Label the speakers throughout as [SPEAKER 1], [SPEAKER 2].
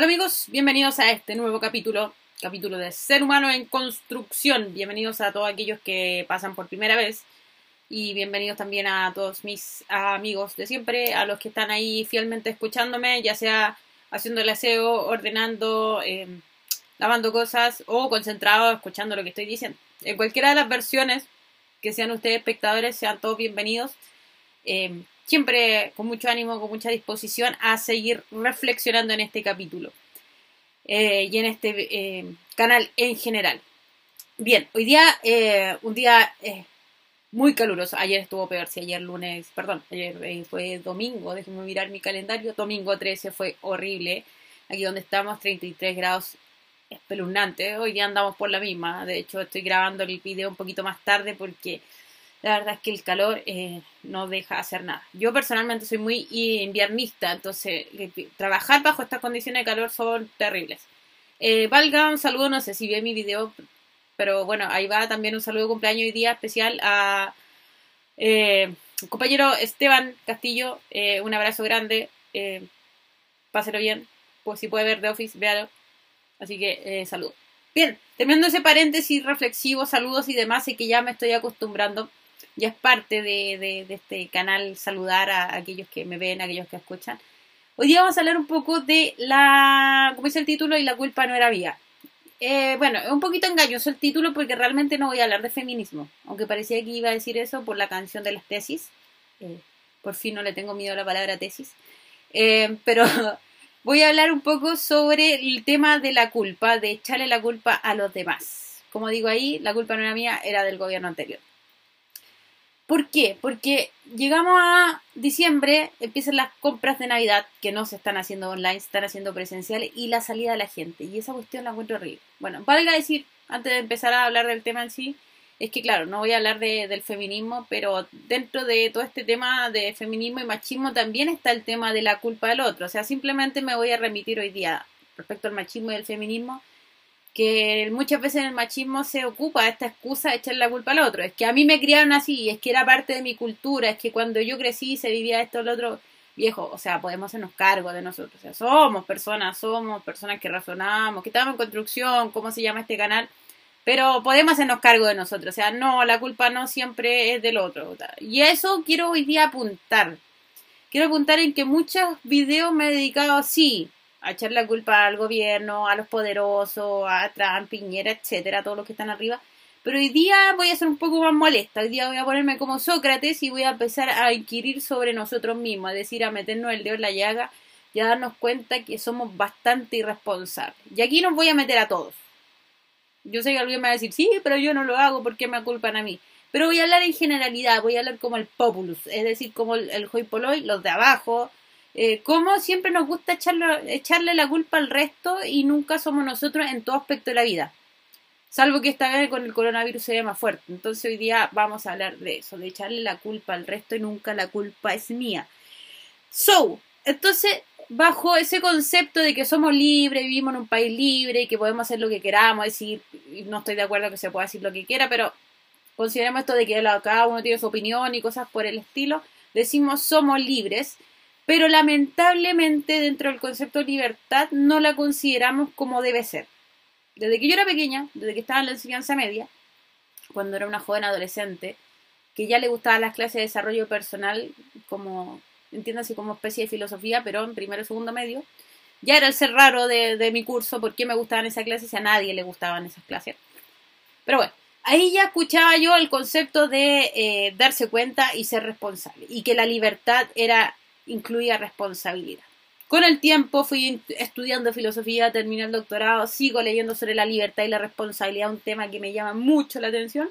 [SPEAKER 1] Hola amigos, bienvenidos a este nuevo capítulo, capítulo de Ser Humano en Construcción. Bienvenidos a todos aquellos que pasan por primera vez y bienvenidos también a todos mis amigos de siempre, a los que están ahí fielmente escuchándome, ya sea haciendo el aseo, ordenando, eh, lavando cosas o concentrados escuchando lo que estoy diciendo. En cualquiera de las versiones que sean ustedes espectadores, sean todos bienvenidos. Eh, siempre con mucho ánimo, con mucha disposición a seguir reflexionando en este capítulo eh, y en este eh, canal en general. Bien, hoy día eh, un día muy caluroso. Ayer estuvo peor, si ayer lunes, perdón, ayer fue domingo, déjenme mirar mi calendario. Domingo 13 fue horrible. Aquí donde estamos, 33 grados espeluznante. Hoy día andamos por la misma. De hecho, estoy grabando el video un poquito más tarde porque la verdad es que el calor eh, no deja hacer nada. Yo personalmente soy muy inviernista, entonces eh, trabajar bajo estas condiciones de calor son terribles. Eh, valga un saludo, no sé si ve mi video, pero bueno, ahí va también un saludo de cumpleaños hoy día especial a eh, compañero Esteban Castillo. Eh, un abrazo grande, páselo bien, pues si puede ver The Office, véalo. Así que saludo. Bien, terminando ese paréntesis reflexivo, saludos y demás, y que ya me estoy acostumbrando ya es parte de, este canal saludar a aquellos que me ven, a aquellos que escuchan. Hoy día vamos a hablar un poco de la, como dice el título, y la culpa no era mía. Eh, bueno, es un poquito engañoso el título porque realmente no voy a hablar de feminismo, aunque parecía que iba a decir eso por la canción de las tesis. Eh, por fin no le tengo miedo a la palabra tesis. Eh, pero voy a hablar un poco sobre el tema de la culpa, de echarle la culpa a los demás. Como digo ahí, la culpa no era mía, era del gobierno anterior. ¿Por qué? Porque llegamos a diciembre, empiezan las compras de Navidad, que no se están haciendo online, se están haciendo presenciales, y la salida de la gente. Y esa cuestión la encuentro horrible. Bueno, valga decir, antes de empezar a hablar del tema en sí, es que claro, no voy a hablar de, del feminismo, pero dentro de todo este tema de feminismo y machismo también está el tema de la culpa del otro. O sea, simplemente me voy a remitir hoy día respecto al machismo y el feminismo que muchas veces en el machismo se ocupa esta excusa de echar la culpa al otro. Es que a mí me criaron así, es que era parte de mi cultura, es que cuando yo crecí se vivía esto, lo otro. Viejo, o sea, podemos hacernos cargo de nosotros. O sea, somos personas, somos personas que razonamos, que estamos en construcción, ¿cómo se llama este canal? Pero podemos hacernos cargo de nosotros. O sea, no, la culpa no siempre es del otro. Y eso quiero hoy día apuntar. Quiero apuntar en que muchos videos me he dedicado así, a echar la culpa al gobierno, a los poderosos, a Trump, Piñera, etcétera, todos los que están arriba. Pero hoy día voy a ser un poco más molesta. Hoy día voy a ponerme como Sócrates y voy a empezar a inquirir sobre nosotros mismos, a decir, a meternos el dedo en la llaga y a darnos cuenta que somos bastante irresponsables. Y aquí nos voy a meter a todos. Yo sé que alguien me va a decir, sí, pero yo no lo hago, ¿por qué me culpan a mí? Pero voy a hablar en generalidad, voy a hablar como el populus, es decir, como el, el hoi polloi, los de abajo, eh, cómo siempre nos gusta echarle, echarle la culpa al resto y nunca somos nosotros en todo aspecto de la vida. Salvo que esta vez con el coronavirus se ve más fuerte. Entonces hoy día vamos a hablar de eso, de echarle la culpa al resto y nunca la culpa es mía. So, entonces, bajo ese concepto de que somos libres, vivimos en un país libre y que podemos hacer lo que queramos, decir, no estoy de acuerdo que se pueda decir lo que quiera, pero consideremos esto de que cada uno tiene su opinión y cosas por el estilo, decimos somos libres pero lamentablemente dentro del concepto de libertad no la consideramos como debe ser. Desde que yo era pequeña, desde que estaba en la enseñanza media, cuando era una joven adolescente, que ya le gustaban las clases de desarrollo personal como, entiéndase, como especie de filosofía, pero en primero segundo medio, ya era el ser raro de, de mi curso, porque me gustaban esas clases y a nadie le gustaban esas clases. Pero bueno, ahí ya escuchaba yo el concepto de eh, darse cuenta y ser responsable, y que la libertad era incluía responsabilidad. Con el tiempo fui estudiando filosofía, terminé el doctorado, sigo leyendo sobre la libertad y la responsabilidad, un tema que me llama mucho la atención.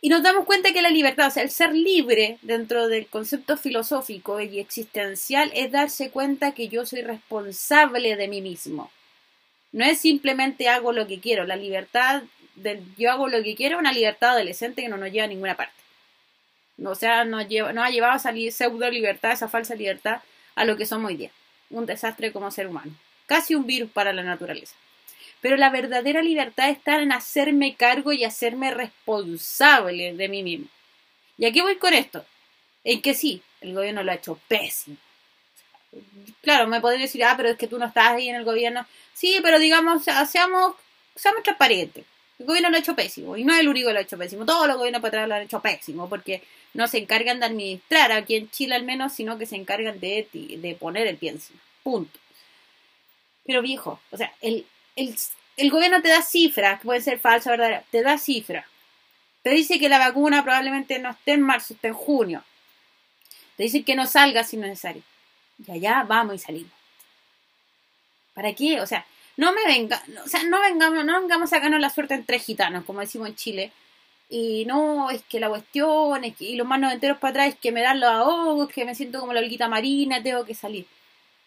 [SPEAKER 1] Y nos damos cuenta que la libertad, o sea, el ser libre dentro del concepto filosófico y existencial es darse cuenta que yo soy responsable de mí mismo. No es simplemente hago lo que quiero, la libertad del yo hago lo que quiero, una libertad adolescente que no nos lleva a ninguna parte. O sea, nos, lleva, nos ha llevado a salir pseudo libertad, esa falsa libertad, a lo que somos hoy día. Un desastre como ser humano. Casi un virus para la naturaleza. Pero la verdadera libertad está en hacerme cargo y hacerme responsable de mí mismo. ¿Y aquí voy con esto? En que sí, el gobierno lo ha hecho pésimo. Claro, me podría decir, ah, pero es que tú no estás ahí en el gobierno. Sí, pero digamos, seamos, seamos transparentes. El gobierno lo ha hecho pésimo. Y no es el que lo ha hecho pésimo. Todos los gobiernos para lo han hecho pésimo. Porque no se encargan de administrar, aquí en Chile al menos, sino que se encargan de, de poner el pie encima. Punto. Pero viejo, o sea, el, el, gobierno te da cifras, que pueden ser falsas, verdad, te da cifras. Te dice que la vacuna probablemente no esté en marzo, esté en junio. Te dice que no salga si no es necesario. Y allá vamos y salimos. ¿Para qué? O sea, no me venga, o sea, no vengamos, no vengamos a sacarnos la suerte entre gitanos, como decimos en Chile. Y no, es que la cuestión, es que, y los más noventeros para atrás es que me dan los ahogos, que me siento como la olguita marina, tengo que salir.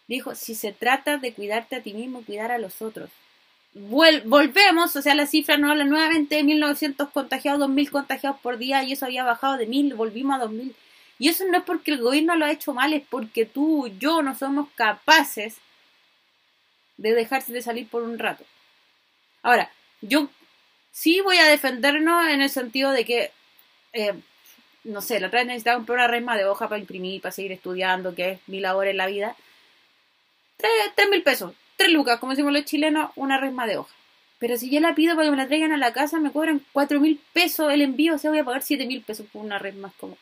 [SPEAKER 1] Dijo, si se trata de cuidarte a ti mismo, cuidar a los otros. volvemos, o sea, la cifra no habla nuevamente de 1900 contagiados, 2000 contagiados por día, y eso había bajado de 1000, volvimos a 2000. Y eso no es porque el gobierno lo ha hecho mal, es porque tú, yo no somos capaces de dejarse de salir por un rato. Ahora, yo sí voy a defendernos en el sentido de que, eh, no sé, la otra vez necesitaba comprar una resma de hoja para imprimir, para seguir estudiando, que es mi labor en la vida. Tres, mil pesos, tres lucas, como decimos los chilenos, una resma de hoja. Pero si yo la pido para que me la traigan a la casa, me cobran cuatro mil pesos el envío, o sea, voy a pagar siete mil pesos por una resma. Como,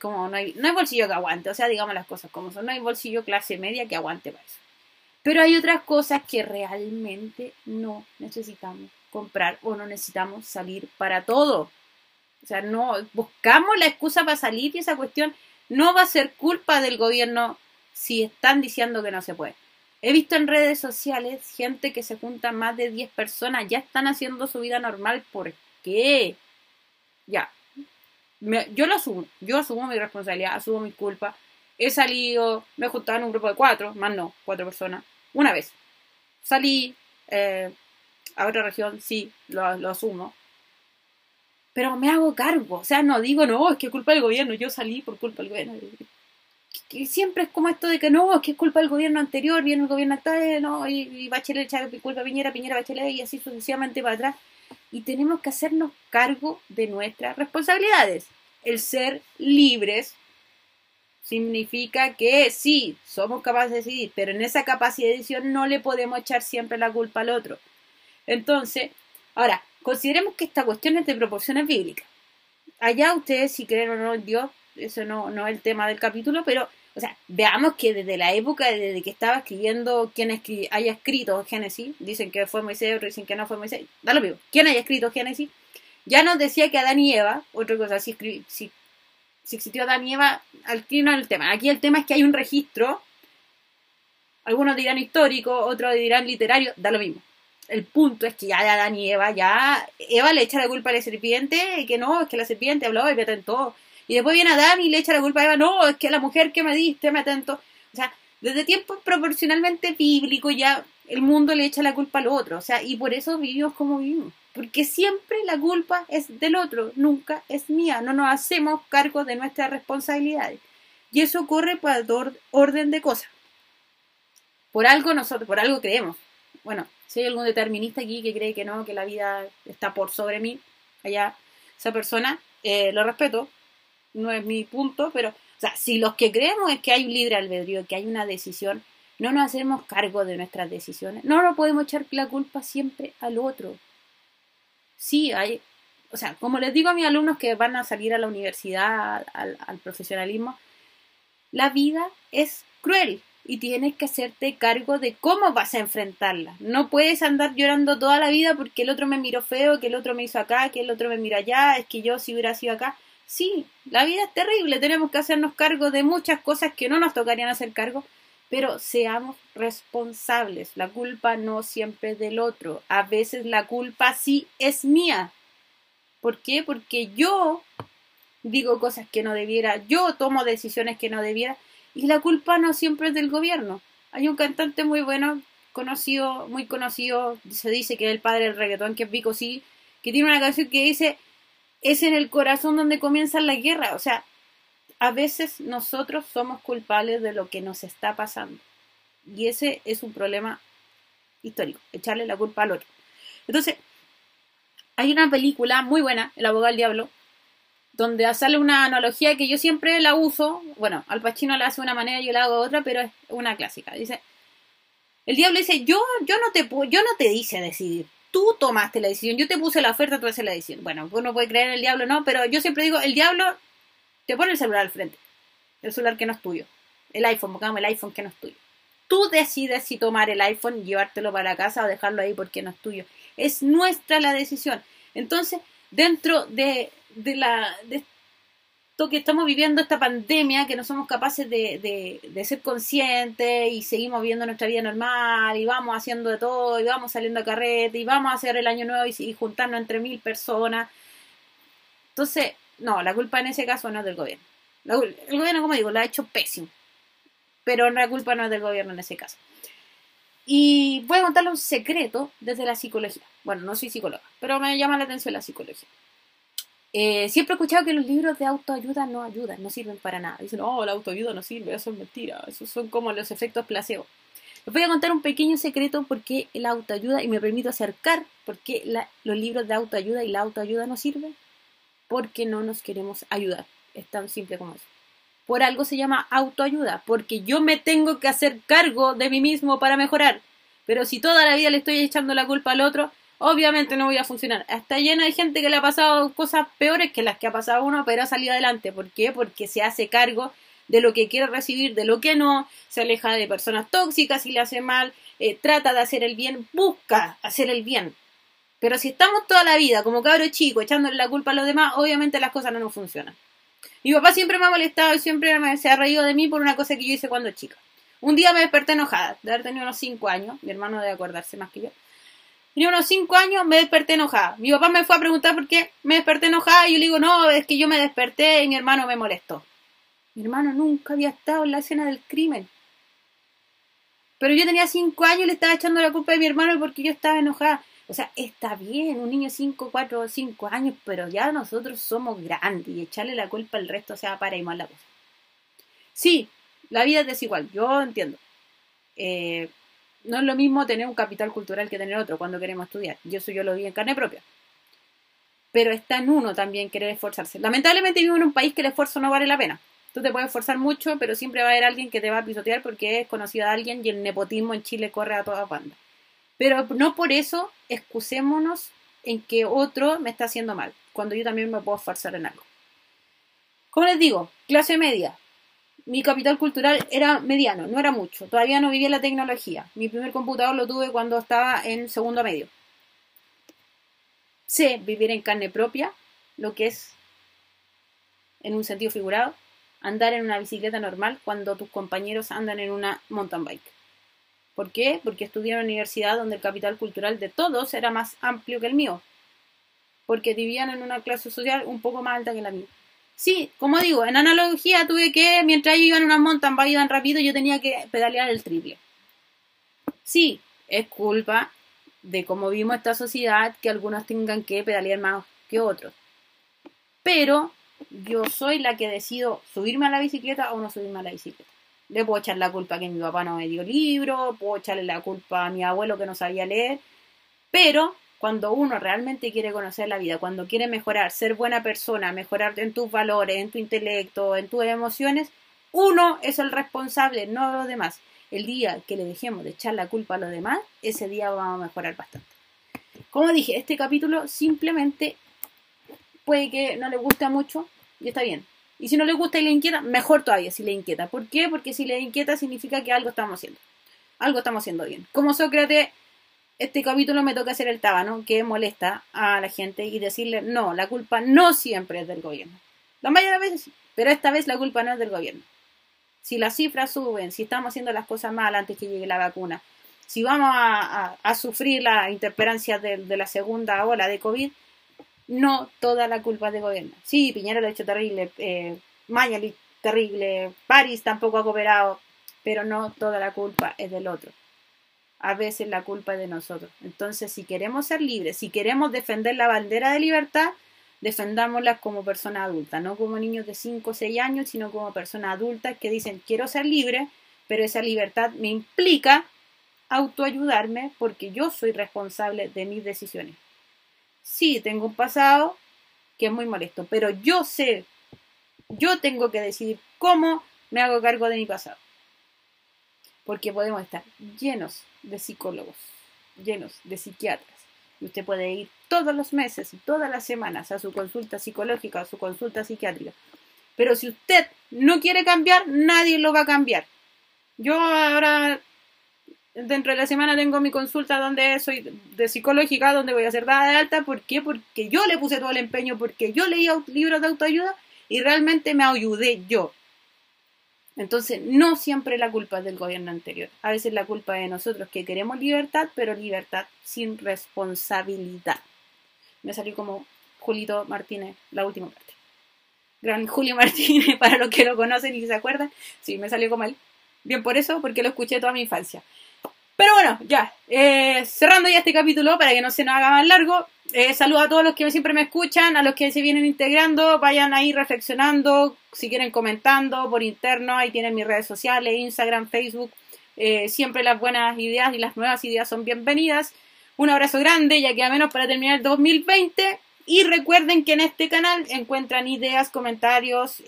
[SPEAKER 1] como no hay, no hay bolsillo que aguante, o sea, digamos las cosas como son, no hay bolsillo clase media que aguante para eso. Pero hay otras cosas que realmente no necesitamos comprar o no necesitamos salir para todo. O sea, no buscamos la excusa para salir y esa cuestión no va a ser culpa del gobierno si están diciendo que no se puede. He visto en redes sociales gente que se junta más de 10 personas, ya están haciendo su vida normal. ¿Por qué? Ya. yo lo asumo, yo asumo mi responsabilidad, asumo mi culpa. He salido, me he juntado en un grupo de cuatro, más no, cuatro personas, una vez. Salí eh, a otra región, sí, lo, asumo. Pero me hago cargo, o sea, no digo, no, es que culpa del gobierno, yo salí por culpa del gobierno que siempre es como esto de que no, es que es culpa del gobierno anterior, viene el gobierno actual, no, y, y Bachelet culpa a Piñera, Piñera, Bachelet, y así sucesivamente para atrás. Y tenemos que hacernos cargo de nuestras responsabilidades. El ser libres significa que sí, somos capaces de decidir, pero en esa capacidad de decisión no le podemos echar siempre la culpa al otro. Entonces, ahora, consideremos que esta cuestión es de proporciones bíblicas. Allá ustedes, si creen o no en Dios, eso no, no es el tema del capítulo, pero, o sea, veamos que desde la época, desde que estaba escribiendo, quien haya escrito Génesis, dicen que fue Moisés, otros dicen que no fue Moisés, da lo mismo, quien haya escrito Génesis, ya nos decía que Adán y Eva, otra cosa, si, si, si existió Adán y Eva, aquí no es el tema, aquí el tema es que hay un registro, algunos dirán histórico, otros dirán literario, da lo mismo. El punto es que ya Adán y Eva, ya Eva le echa la culpa a la serpiente, que no, es que la serpiente habló y me atentó y después viene Adán y le echa la culpa a Eva, no, es que la mujer que me diste, me atento. O sea, desde tiempos proporcionalmente bíblicos ya el mundo le echa la culpa al otro. O sea, y por eso vivimos como vivimos. Porque siempre la culpa es del otro, nunca es mía. No nos hacemos cargo de nuestras responsabilidades. Y eso ocurre por orden de cosas. Por algo nosotros, por algo creemos. Bueno, si hay algún determinista aquí que cree que no, que la vida está por sobre mí, allá esa persona, eh, lo respeto, no es mi punto, pero, o sea, si los que creemos es que hay un libre albedrío, que hay una decisión, no nos hacemos cargo de nuestras decisiones, no nos podemos echar la culpa siempre al otro. Sí, hay, o sea, como les digo a mis alumnos que van a salir a la universidad, al, al profesionalismo, la vida es cruel y tienes que hacerte cargo de cómo vas a enfrentarla. No puedes andar llorando toda la vida porque el otro me miró feo, que el otro me hizo acá, que el otro me miró allá, es que yo si hubiera sido acá. Sí, la vida es terrible, tenemos que hacernos cargo de muchas cosas que no nos tocarían hacer cargo, pero seamos responsables. La culpa no siempre es del otro. A veces la culpa sí es mía. ¿Por qué? Porque yo digo cosas que no debiera, yo tomo decisiones que no debiera y la culpa no siempre es del gobierno. Hay un cantante muy bueno, conocido, muy conocido, se dice que es el padre del reggaetón, que es Vico sí, que tiene una canción que dice es en el corazón donde comienza la guerra. O sea, a veces nosotros somos culpables de lo que nos está pasando. Y ese es un problema histórico, echarle la culpa al otro. Entonces, hay una película muy buena, El abogado del diablo, donde sale una analogía que yo siempre la uso. Bueno, al Pacino la hace de una manera, yo la hago de otra, pero es una clásica. Dice, el diablo dice, yo, yo, no te, yo no te dice decidir. Tú tomaste la decisión, yo te puse la oferta, tú haces la decisión. Bueno, uno puede creer en el diablo, no, pero yo siempre digo, el diablo te pone el celular al frente. El celular que no es tuyo. El iPhone, pongamos el iPhone que no es tuyo. Tú decides si tomar el iPhone, llevártelo para casa o dejarlo ahí porque no es tuyo. Es nuestra la decisión. Entonces, dentro de, de la de esto que estamos viviendo, esta pandemia, que no somos capaces de, de, ser conscientes y seguimos viviendo nuestra vida normal y vamos haciendo de todo y vamos saliendo a carrete y vamos a hacer el año nuevo y, y juntarnos entre mil personas. Entonces, no, la culpa en ese caso no es del gobierno. el gobierno, como digo, lo ha hecho pésimo pero la culpa no es del gobierno en ese caso. Y voy a contarle un secreto desde la psicología. Bueno, no soy psicóloga, pero me llama la atención la psicología. Eh, siempre he escuchado que los libros de autoayuda no ayudan, no sirven para nada. Dicen, oh, la autoayuda no sirve, eso es mentira, esos son como los efectos placebo. Les voy a contar un pequeño secreto porque la autoayuda, y me permito acercar, porque los libros de autoayuda y la autoayuda no sirven, porque no nos queremos ayudar. Es tan simple como eso por algo se llama autoayuda, porque yo me tengo que hacer cargo de mí mismo para mejorar. Pero si toda la vida le estoy echando la culpa al otro, obviamente no voy a funcionar. Está lleno de gente que le ha pasado cosas peores que las que ha pasado uno, pero ha salido adelante. ¿Por qué? Porque se hace cargo de lo que quiere recibir, de lo que no, se aleja de personas tóxicas y le hace mal, eh, trata de hacer el bien, busca hacer el bien. Pero si estamos toda la vida como cabro chico echándole la culpa a los demás, obviamente las cosas no nos funcionan. Mi papá siempre me ha molestado y siempre me, se ha reído de mí por una cosa que yo hice cuando chica. Un día me desperté enojada, de haber tenido unos 5 años, mi hermano debe acordarse más que yo. Tenía unos 5 años, me desperté enojada. Mi papá me fue a preguntar por qué me desperté enojada y yo le digo, no, es que yo me desperté y mi hermano me molestó. Mi hermano nunca había estado en la escena del crimen. Pero yo tenía 5 años y le estaba echando la culpa de mi hermano porque yo estaba enojada. O sea, está bien, un niño 5, 4, 5 años, pero ya nosotros somos grandes y echarle la culpa al resto, o sea, para y mal la cosa. Sí, la vida es desigual, yo entiendo. Eh, no es lo mismo tener un capital cultural que tener otro cuando queremos estudiar. Yo eso yo lo vi en carne propia. Pero está en uno también querer esforzarse. Lamentablemente vivo en un país que el esfuerzo no vale la pena. Tú te puedes esforzar mucho, pero siempre va a haber alguien que te va a pisotear porque es conocido a alguien y el nepotismo en Chile corre a toda banda. Pero no por eso excusémonos en que otro me está haciendo mal, cuando yo también me puedo esforzar en algo. Como les digo, clase media. Mi capital cultural era mediano, no era mucho. Todavía no vivía la tecnología. Mi primer computador lo tuve cuando estaba en segundo medio. Sé vivir en carne propia, lo que es, en un sentido figurado, andar en una bicicleta normal cuando tus compañeros andan en una mountain bike. ¿Por qué? Porque estudié en una universidad donde el capital cultural de todos era más amplio que el mío. Porque vivían en una clase social un poco más alta que la mía. Sí, como digo, en analogía tuve que, mientras ellos iban en una mountain bike, iban rápido, yo tenía que pedalear el triple. Sí, es culpa de cómo vimos esta sociedad que algunos tengan que pedalear más que otros. Pero yo soy la que decido subirme a la bicicleta o no subirme a la bicicleta. Le puedo echar la culpa que mi papá no me dio libro, puedo echarle la culpa a mi abuelo que no sabía leer, pero cuando uno realmente quiere conocer la vida, cuando quiere mejorar, ser buena persona, mejorar en tus valores, en tu intelecto, en tus emociones, uno es el responsable, no los demás. El día que le dejemos de echar la culpa a los demás, ese día vamos a mejorar bastante. Como dije, este capítulo simplemente puede que no le guste mucho y está bien. Y si no le gusta y le inquieta, mejor todavía si le inquieta. ¿Por qué? Porque si le inquieta significa que algo estamos haciendo. Algo estamos haciendo bien. Como Sócrates, este capítulo me toca hacer el tábano que molesta a la gente y decirle, no, la culpa no siempre es del gobierno. La mayoría de las veces sí, pero esta vez la culpa no es del gobierno. Si las cifras suben, si estamos haciendo las cosas mal antes que llegue la vacuna, si vamos a, sufrir la interperancia de, de la segunda ola de COVID, no toda la culpa del gobierno. Sí, Piñera lo ha hecho terrible, eh, terrible, París tampoco ha cooperado, pero no toda la culpa es del otro. A veces la culpa es de nosotros. Entonces, si queremos ser libres, si queremos defender la bandera de libertad, defendámosla como persona adulta, no como niños de 5 o 6 años, sino como personas adultas que dicen quiero ser libre, pero esa libertad me implica autoayudarme porque yo soy responsable de mis decisiones sí, tengo un pasado, que es muy molesto, pero yo sé, yo tengo que decidir cómo me hago cargo de mi pasado. Porque podemos estar llenos de psicólogos, llenos de psiquiatras. Y usted puede ir todos los meses y todas las semanas a su consulta psicológica, a su consulta psiquiátrica. Pero si usted no quiere cambiar, nadie lo va a cambiar. Yo ahora, dentro de la semana, tengo mi consulta donde soy de psicológica, donde voy a ser dada de alta. ¿Por qué? Porque yo le puse todo el empeño, porque yo leía libros de autoayuda y realmente me ayudé yo. Entonces, no siempre la culpa es del gobierno anterior. A veces la culpa es de nosotros que queremos libertad, pero libertad sin responsabilidad. Me salió como Julito Martínez, la última parte. Gran Julio Martínez, para los que lo conocen y se acuerdan. Sí, me salió como él. Bien por eso, porque lo escuché toda mi infancia. Pero bueno, ya, eh, cerrando ya este capítulo para que no se nos haga más largo. Eh, saludo a todos los que siempre me escuchan, a los que se vienen integrando, vayan ahí reflexionando, si quieren comentando por interno, ahí tienen mis redes sociales, Instagram, Facebook. Eh, siempre las buenas ideas y las nuevas ideas son bienvenidas. Un abrazo grande, ya queda menos para terminar el 2020. Y recuerden que en este canal encuentran ideas, comentarios,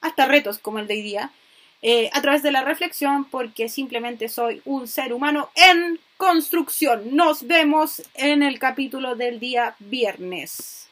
[SPEAKER 1] hasta retos como el de hoy día. Eh, a través de la reflexión porque simplemente soy un ser humano en construcción. Nos vemos en el capítulo del día viernes.